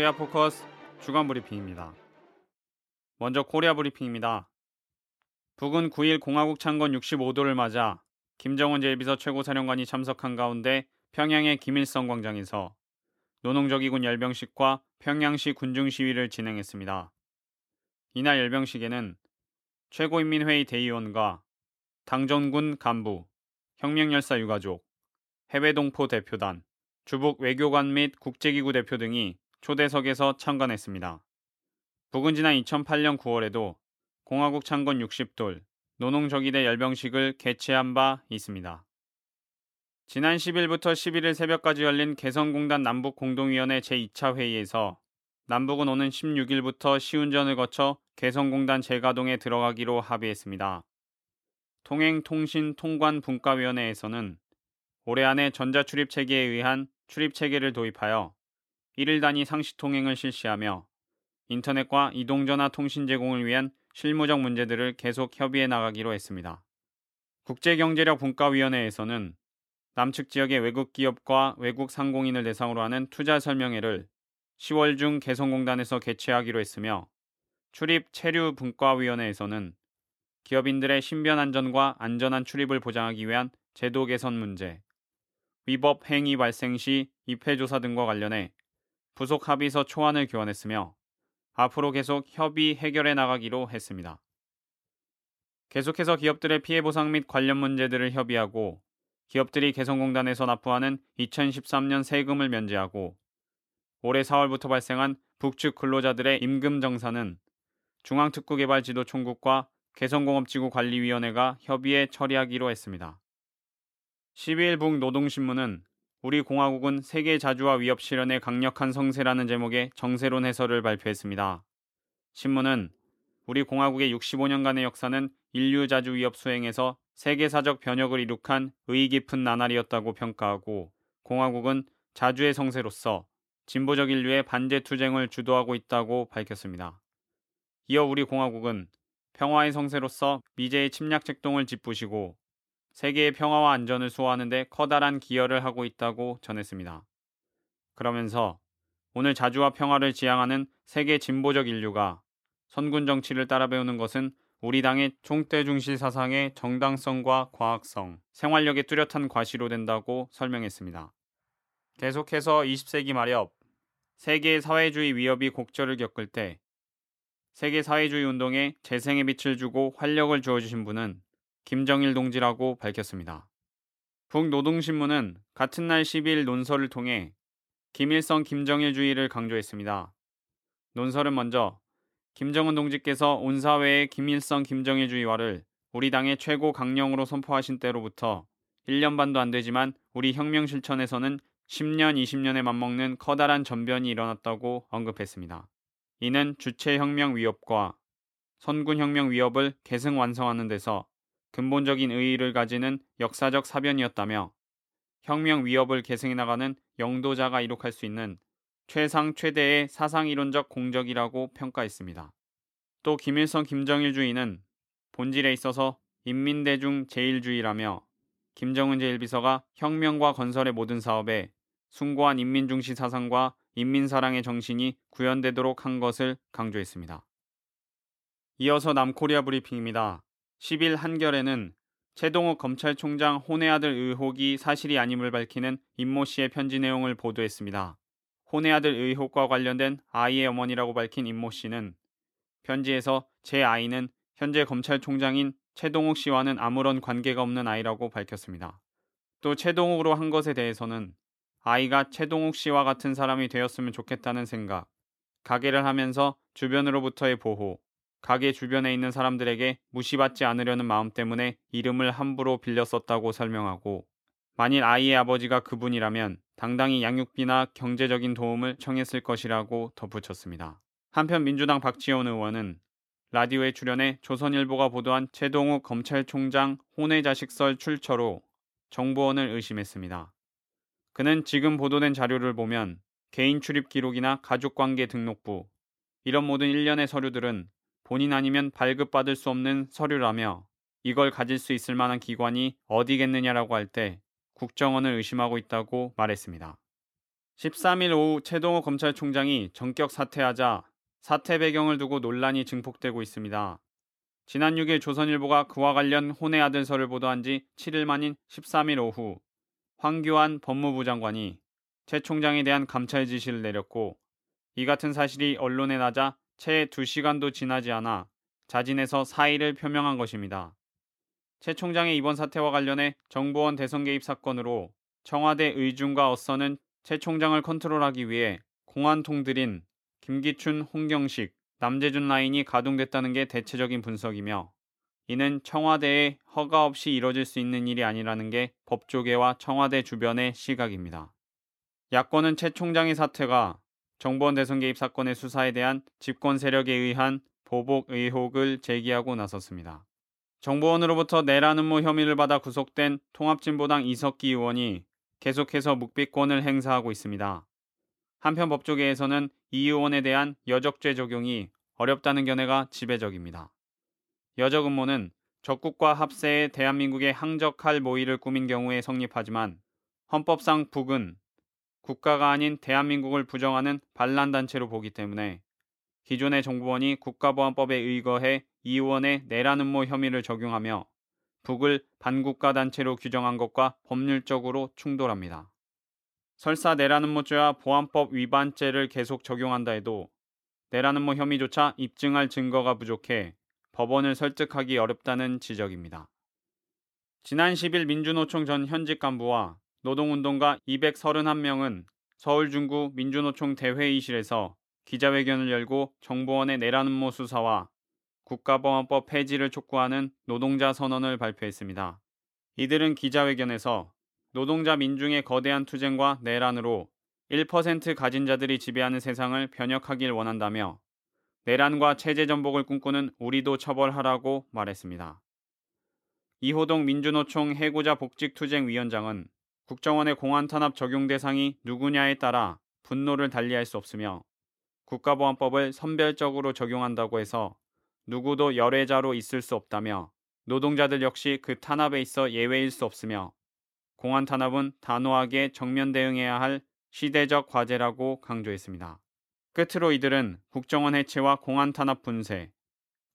코리아 포커스 주간 브리핑입니다. 먼저 코리아 브리핑입니다. 북은 9일 공화국 창건 65돌을 맞아 김정은 제1비서 최고사령관이 참석한 가운데 평양의 김일성 광장에서 노농적위군 열병식과 평양시 군중 시위를 진행했습니다. 이날 열병식에는 최고인민회의 대의원과 당정군 간부, 혁명열사 유가족, 해외동포 대표단, 주북 외교관 및 국제기구 대표 등이 초대석에서 참관했습니다. 북은 지난 2008년 9월에도 공화국 창건 60돌 노농적이대 열병식을 개최한 바 있습니다. 지난 10일부터 11일 새벽까지 열린 개성공단 남북공동위원회 제2차 회의에서 남북은 오는 16일부터 시운전을 거쳐 개성공단 재가동에 들어가기로 합의했습니다. 통행통신통관분과위원회에서는 올해 안에 전자출입 체계에 의한 출입 체계를 도입하여 1일 단위 상시 통행을 실시하며 인터넷과 이동전화 통신 제공을 위한 실무적 문제들을 계속 협의해 나가기로 했습니다. 국제경제력 분과위원회에서는 남측 지역의 외국 기업과 외국 상공인을 대상으로 하는 투자 설명회를 10월 중 개성공단에서 개최하기로 했으며 출입 체류 분과위원회에서는 기업인들의 신변 안전과 안전한 출입을 보장하기 위한 제도 개선 문제, 위법 행위 발생 시 입회 조사 등과 관련해 부속 합의서 초안을 교환했으며 앞으로 계속 협의 해결해 나가기로 했습니다. 계속해서 기업들의 피해 보상 및 관련 문제들을 협의하고 기업들이 개성공단에서 납부하는 2013년 세금을 면제하고 올해 4월부터 발생한 북측 근로자들의 임금 정산은 중앙특구개발지도 총국과 개성공업지구관리위원회가 협의해 처리하기로 했습니다. 12일 북노동신문은 우리 공화국은 세계 자주화 위협 실현의 강력한 성세라는 제목의 정세론 해설을 발표했습니다. 신문은 우리 공화국의 65년간의 역사는 인류 자주 위협 수행에서 세계사적 변혁을 이룩한 의의 깊은 나날이었다고 평가하고 공화국은 자주의 성세로서 진보적 인류의 반제 투쟁을 주도하고 있다고 밝혔습니다. 이어 우리 공화국은 평화의 성세로서 미제의 침략 책동을 짓부시고 세계의 평화와 안전을 수호하는 데 커다란 기여를 하고 있다고 전했습니다. 그러면서 오늘 자주와 평화를 지향하는 세계 진보적 인류가 선군 정치를 따라 배우는 것은 우리 당의 총대 중시 사상의 정당성과 과학성, 생활력의 뚜렷한 과시로 된다고 설명했습니다. 계속해서 20세기 말엽 세계 사회주의 위협이 곡절을 겪을 때 세계 사회주의 운동에 재생의 빛을 주고 활력을 주어주신 분은 김정일 동지라고 밝혔습니다. 북노동신문은 같은 날 12일 논설을 통해 김일성 김정일주의를 강조했습니다. 논설은 먼저 김정은 동지께서 온 사회의 김일성 김정일주의화를 우리 당의 최고 강령으로 선포하신 때로부터 1년 반도 안 되지만 우리 혁명 실천에서는 10년, 20년에 맞먹는 커다란 전변이 일어났다고 언급했습니다. 이는 주체혁명 위협과 선군혁명 위협을 계승 완성하는 데서 근본적인 의의를 가지는 역사적 사변이었다며 혁명 위협을 계승해 나가는 영도자가 이룩할 수 있는 최상 최대의 사상 이론적 공적이라고 평가했습니다. 또 김일성 김정일 주의는 본질에 있어서 인민대중 제일주의라며 김정은 제1비서가 혁명과 건설의 모든 사업에 숭고한 인민중시 사상과 인민사랑의 정신이 구현되도록 한 것을 강조했습니다. 이어서 남코리아 브리핑입니다. 10일 한결에는 최동욱 검찰총장 혼외 아들 의혹이 사실이 아님을 밝히는 임모 씨의 편지 내용을 보도했습니다. 혼외 아들 의혹과 관련된 아이의 어머니라고 밝힌 임모 씨는 편지에서 제 아이는 현재 검찰총장인 최동욱 씨와는 아무런 관계가 없는 아이라고 밝혔습니다. 또 최동욱으로 한 것에 대해서는 아이가 최동욱 씨와 같은 사람이 되었으면 좋겠다는 생각, 가게를 하면서 주변으로부터의 보호, 가게 주변에 있는 사람들에게 무시받지 않으려는 마음 때문에 이름을 함부로 빌려 썼다고 설명하고 만일 아이의 아버지가 그분이라면 당당히 양육비나 경제적인 도움을 청했을 것이라고 덧붙였습니다. 한편 민주당 박지원 의원은 라디오에 출연해 조선일보가 보도한 최동욱 검찰총장 혼외 자식설 출처로 정보원을 의심했습니다. 그는 지금 보도된 자료를 보면 개인 출입 기록이나 가족관계 등록부 이런 모든 일련의 서류들은 본인 아니면 발급받을 수 없는 서류라며 이걸 가질 수 있을 만한 기관이 어디겠느냐라고 할 때 국정원을 의심하고 있다고 말했습니다. 13일 오후 최동호 검찰총장이 전격 사퇴하자 사퇴 배경을 두고 논란이 증폭되고 있습니다. 지난 6일 조선일보가 그와 관련 혼의 아들설을 보도한 지 7일 만인 13일 오후 황교안 법무부 장관이 최 총장에 대한 감찰 지시를 내렸고 이 같은 사실이 언론에 나자 채 2시간도 지나지 않아 자진해서 사의를 표명한 것입니다. 최 총장의 이번 사태와 관련해 정보원 대선 개입 사건으로 청와대 의중과 어선은 최 총장을 컨트롤하기 위해 공안통들인 김기춘, 홍경식, 남재준 라인이 가동됐다는 게 대체적인 분석이며 이는 청와대에 허가 없이 이뤄질 수 있는 일이 아니라는 게 법조계와 청와대 주변의 시각입니다. 야권은 최 총장의 사퇴가 정보원 대선 개입 사건의 수사에 대한 집권 세력에 의한 보복 의혹을 제기하고 나섰습니다. 정보원으로부터 내란 음모 혐의를 받아 구속된 통합진보당 이석기 의원이 계속해서 묵비권을 행사하고 있습니다. 한편 법조계에서는 이 의원에 대한 여적죄 적용이 어렵다는 견해가 지배적입니다. 여적 음모는 적국과 합세에 대한민국의 항적할 모의를 꾸민 경우에 성립하지만 헌법상 북은 국가가 아닌 대한민국을 부정하는 반란단체로 보기 때문에 기존의 정부원이 국가보안법에 의거해 이 의원의 내란 음모 혐의를 적용하며 북을 반국가 단체로 규정한 것과 법률적으로 충돌합니다. 설사 내란 음모죄와 보안법 위반죄를 계속 적용한다 해도 내란 음모 혐의조차 입증할 증거가 부족해 법원을 설득하기 어렵다는 지적입니다. 지난 10일 민주노총 전 현직 간부와 노동운동가 231명은 서울 중구 민주노총 대회의실에서 기자회견을 열고 정보원의 내란 음모 수사와 국가보안법 폐지를 촉구하는 노동자 선언을 발표했습니다. 이들은 기자회견에서 노동자 민중의 거대한 투쟁과 내란으로 1% 가진 자들이 지배하는 세상을 변혁하길 원한다며 내란과 체제 전복을 꿈꾸는 우리도 처벌하라고 말했습니다. 이호동 민주노총 해고자 복직투쟁위원장은 국정원의 공안 탄압 적용 대상이 누구냐에 따라 분노를 달리할 수 없으며 국가보안법을 선별적으로 적용한다고 해서 누구도 열애자로 있을 수 없다며 노동자들 역시 그 탄압에 있어 예외일 수 없으며 공안 탄압은 단호하게 정면 대응해야 할 시대적 과제라고 강조했습니다. 끝으로 이들은 국정원 해체와 공안 탄압 분쇄,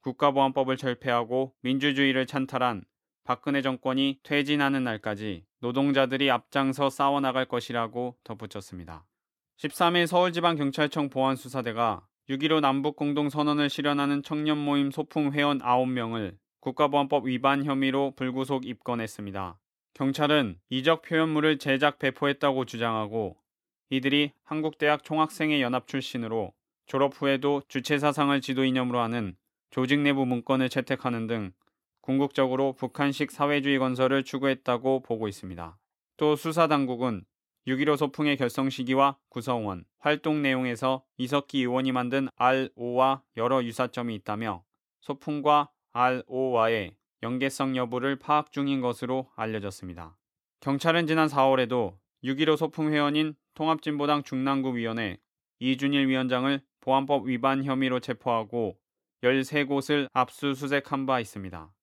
국가보안법을 철폐하고 민주주의를 찬탈한 박근혜 정권이 퇴진하는 날까지 노동자들이 앞장서 싸워나갈 것이라고 덧붙였습니다. 13일 서울지방경찰청 보안수사대가 6.15 남북공동선언을 실현하는 청년 모임 소풍 회원 9명을 국가보안법 위반 혐의로 불구속 입건했습니다. 경찰은 이적 표현물을 제작 배포했다고 주장하고 이들이 한국대학 총학생회 연합 출신으로 졸업 후에도 주체사상을 지도이념으로 하는 조직 내부 문건을 채택하는 등 궁극적으로 북한식 사회주의 건설을 추구했다고 보고 있습니다. 또 수사당국은 6.15 소풍의 결성 시기와 구성원, 활동 내용에서 이석기 의원이 만든 R5와 여러 유사점이 있다며 소풍과 R5와의 연계성 여부를 파악 중인 것으로 알려졌습니다. 경찰은 지난 4월에도 6.15 소풍 회원인 통합진보당 중랑구위원회 이준일 위원장을 보안법 위반 혐의로 체포하고 13곳을 압수수색한 바 있습니다.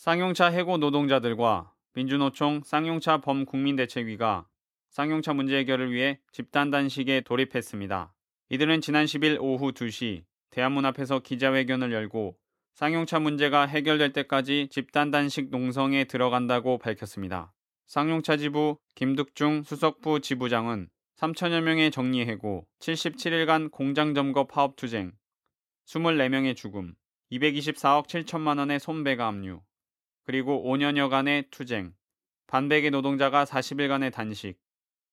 쌍용차 해고 노동자들과 민주노총 쌍용차 범국민대책위가 쌍용차 문제 해결을 위해 집단 단식에 돌입했습니다. 이들은 지난 10일 오후 2시 대한문 앞에서 기자회견을 열고 쌍용차 문제가 해결될 때까지 집단 단식 농성에 들어간다고 밝혔습니다. 쌍용차 지부 김득중 수석부 지부장은 3천여 명의 정리해고, 77일간 공장 점거 파업 투쟁, 24명의 죽음, 224억 7천만 원의 손배가 압류, 그리고 5년여간의 투쟁, 반백의 노동자가 40일간의 단식,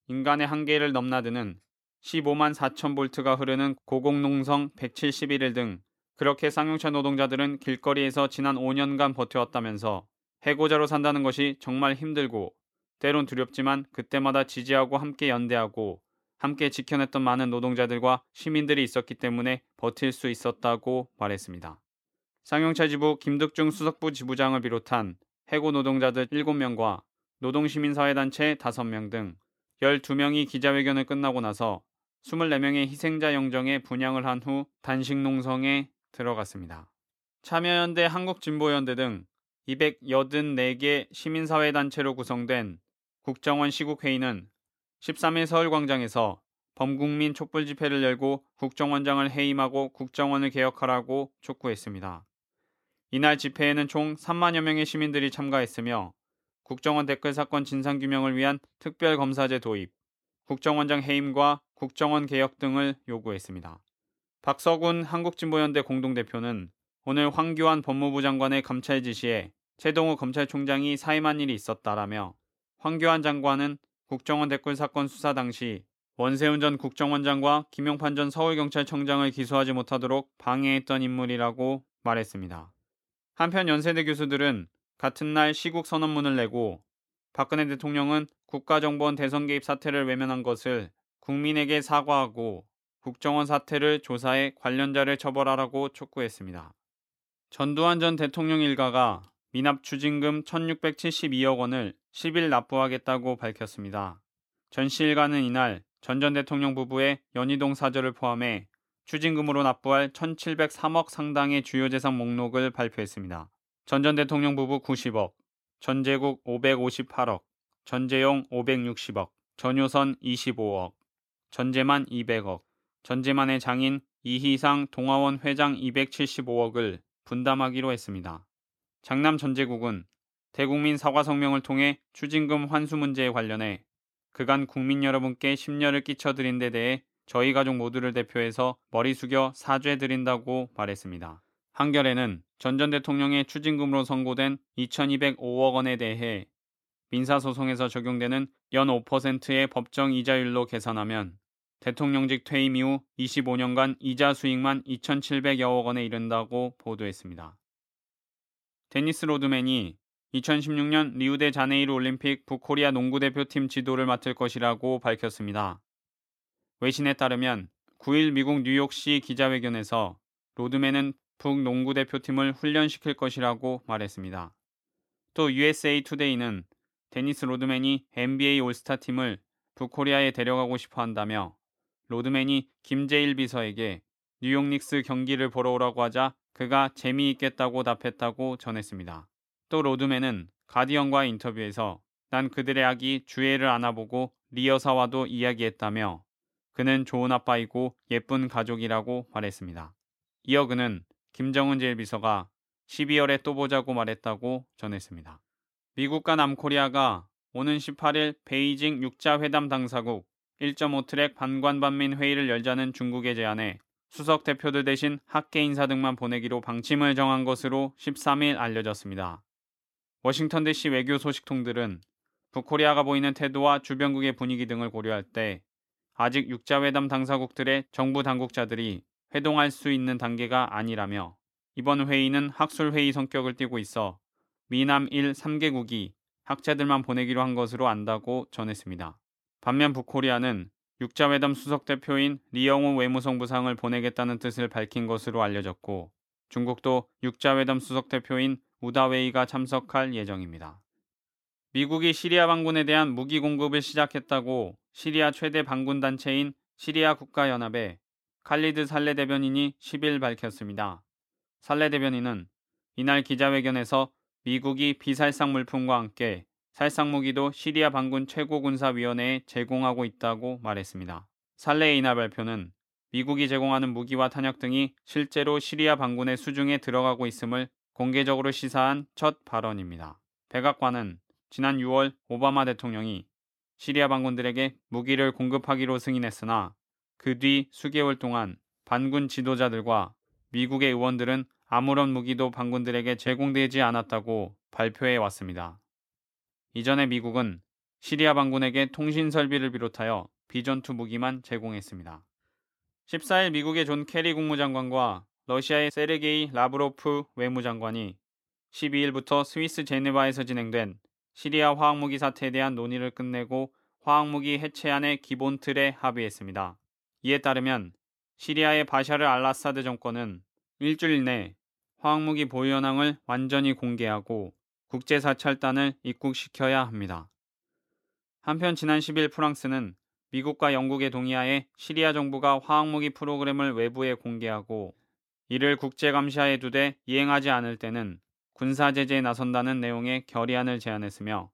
인간의 한계를 넘나드는 15만 4천 볼트가 흐르는 고공농성 171일 등 그렇게 쌍용차 노동자들은 길거리에서 지난 5년간 버텨왔다면서 해고자로 산다는 것이 정말 힘들고 때론 두렵지만 그때마다 지지하고 함께 연대하고 함께 지켜냈던 많은 노동자들과 시민들이 있었기 때문에 버틸 수 있었다고 말했습니다. 쌍용차 지부 김득중 수석부 지부장을 비롯한 해고 노동자들 7명과 노동시민사회단체 5명 등 12명이 기자회견을 끝나고 나서 24명의 희생자 영정에 분양을 한 후 단식 농성에 들어갔습니다. 참여연대 한국진보연대 등 284개 시민사회단체로 구성된 국정원 시국회의는 13일 서울광장에서 범국민 촛불 집회를 열고 국정원장을 해임하고 국정원을 개혁하라고 촉구했습니다. 이날 집회에는 총 3만여 명의 시민들이 참가했으며 국정원 댓글 사건 진상규명을 위한 특별검사제 도입, 국정원장 해임과 국정원 개혁 등을 요구했습니다. 박서군 한국진보연대 공동대표는 오늘 황교안 법무부 장관의 감찰 지시에 최동호 검찰총장이 사임한 일이 있었다라며 황교안 장관은 국정원 댓글 사건 수사 당시 원세훈 전 국정원장과 김용판 전 서울경찰청장을 기소하지 못하도록 방해했던 인물이라고 말했습니다. 한편 연세대 교수들은 같은 날 시국 선언문을 내고 박근혜 대통령은 국가정보원 대선 개입 사태를 외면한 것을 국민에게 사과하고 국정원 사태를 조사해 관련자를 처벌하라고 촉구했습니다. 전두환 전 대통령 일가가 미납 추징금 1672억 원을 10일 납부하겠다고 밝혔습니다. 전 씨 일가는 이날 전 전 대통령 부부의 연희동 사저를 포함해 추징금으로 납부할 1,703억 상당의 주요 재산 목록을 발표했습니다. 전 전 대통령 부부 90억, 전재국 558억, 전재용 560억, 전효선 25억, 전재만 200억, 전재만의 장인 이희상 동아원 회장 275억을 분담하기로 했습니다. 장남 전재국은 대국민 사과 성명을 통해 추징금 환수 문제에 관련해 그간 국민 여러분께 심려를 끼쳐드린 데 대해 저희 가족 모두를 대표해서 머리 숙여 사죄 드린다고 말했습니다. 한겨레는 전 전 대통령의 추징금으로 선고된 2205억 원에 대해 민사소송에서 적용되는 연 5%의 법정 이자율로 계산하면 대통령직 퇴임 이후 25년간 이자 수익만 2,700여억 원에 이른다고 보도했습니다. 데니스 로드맨이 2016년 리우데자네이루 올림픽 북코리아 농구대표팀 지도를 맡을 것이라고 밝혔습니다. 외신에 따르면 9일 미국 뉴욕시 기자회견에서 로드맨은 북농구 대표팀을 훈련시킬 것이라고 말했습니다. 또 USA 투데이는 데니스 로드맨이 NBA 올스타 팀을 북코리아에 데려가고 싶어 한다며 로드맨이 김 제1비서에게 뉴욕 닉스 경기를 보러 오라고 하자 그가 재미있겠다고 답했다고 전했습니다. 또 로드맨은 가디언과 인터뷰에서 난 그들의 아기 주애를 안아보고 리 여사와도 이야기했다며 그는 좋은 아빠이고 예쁜 가족이라고 말했습니다. 이어 그는 김정은 제1비서가 12월에 또 보자고 말했다고 전했습니다. 미국과 남코리아가 오는 18일 베이징 6자 회담 당사국 1.5트랙 반관 반민 회의를 열자는 중국의 제안에 수석 대표들 대신 학계 인사 등만 보내기로 방침을 정한 것으로 13일 알려졌습니다. 워싱턴 DC 외교 소식통들은 북코리아가 보이는 태도와 주변국의 분위기 등을 고려할 때 아직 6자회담 당사국들의 정부 당국자들이 회동할 수 있는 단계가 아니라며 이번 회의는 학술회의 성격을 띠고 있어 미남 1 3개국이 학자들만 보내기로 한 것으로 안다고 전했습니다. 반면 북코리아는 육자회담 수석대표인 리영호 외무성 부상을 보내겠다는 뜻을 밝힌 것으로 알려졌고 중국도 육자회담 수석대표인 우다웨이가 참석할 예정입니다. 미국이 시리아 반군에 대한 무기 공급을 시작했다고 시리아 최대 반군 단체인 시리아 국가연합의 칼리드 살레 대변인이 10일 밝혔습니다. 살레 대변인은 이날 기자회견에서 미국이 비살상 물품과 함께 살상 무기도 시리아 반군 최고군사위원회에 제공하고 있다고 말했습니다. 살레의 이날 발표는 미국이 제공하는 무기와 탄약 등이 실제로 시리아 반군의 수중에 들어가고 있음을 공개적으로 시사한 첫 발언입니다. 백악관은 지난 6월 오바마 대통령이 시리아 반군들에게 무기를 공급하기로 승인했으나 그 뒤 수개월 동안 반군 지도자들과 미국의 의원들은 아무런 무기도 반군들에게 제공되지 않았다고 발표해 왔습니다. 이전에 미국은 시리아 반군에게 통신 설비를 비롯하여 비전투 무기만 제공했습니다. 14일 미국의 존 케리 국무장관과 러시아의 세르게이 라브로프 외무장관이 12일부터 스위스 제네바에서 진행된 시리아 화학무기 사태에 대한 논의를 끝내고 화학무기 해체안의 기본 틀에 합의했습니다. 이에 따르면 시리아의 바샤르 알라사드 정권은 일주일 내 화학무기 보유 현황을 완전히 공개하고 국제사 찰단을 입국시켜야 합니다. 한편 지난 10일 프랑스는 미국과 영국의 동의하에 시리아 정부가 화학무기 프로그램을 외부에 공개하고 이를 국제감시하에 두되 이행하지 않을 때는 군사 제재에 나선다는 내용의 결의안을 제안했으며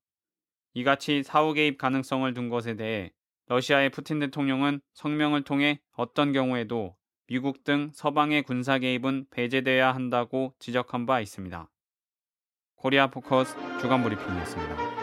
이같이 사후 개입 가능성을 둔 것에 대해 러시아의 푸틴 대통령은 성명을 통해 어떤 경우에도 미국 등 서방의 군사 개입은 배제돼야 한다고 지적한 바 있습니다. 코리아 포커스 주간 브리핑이었습니다.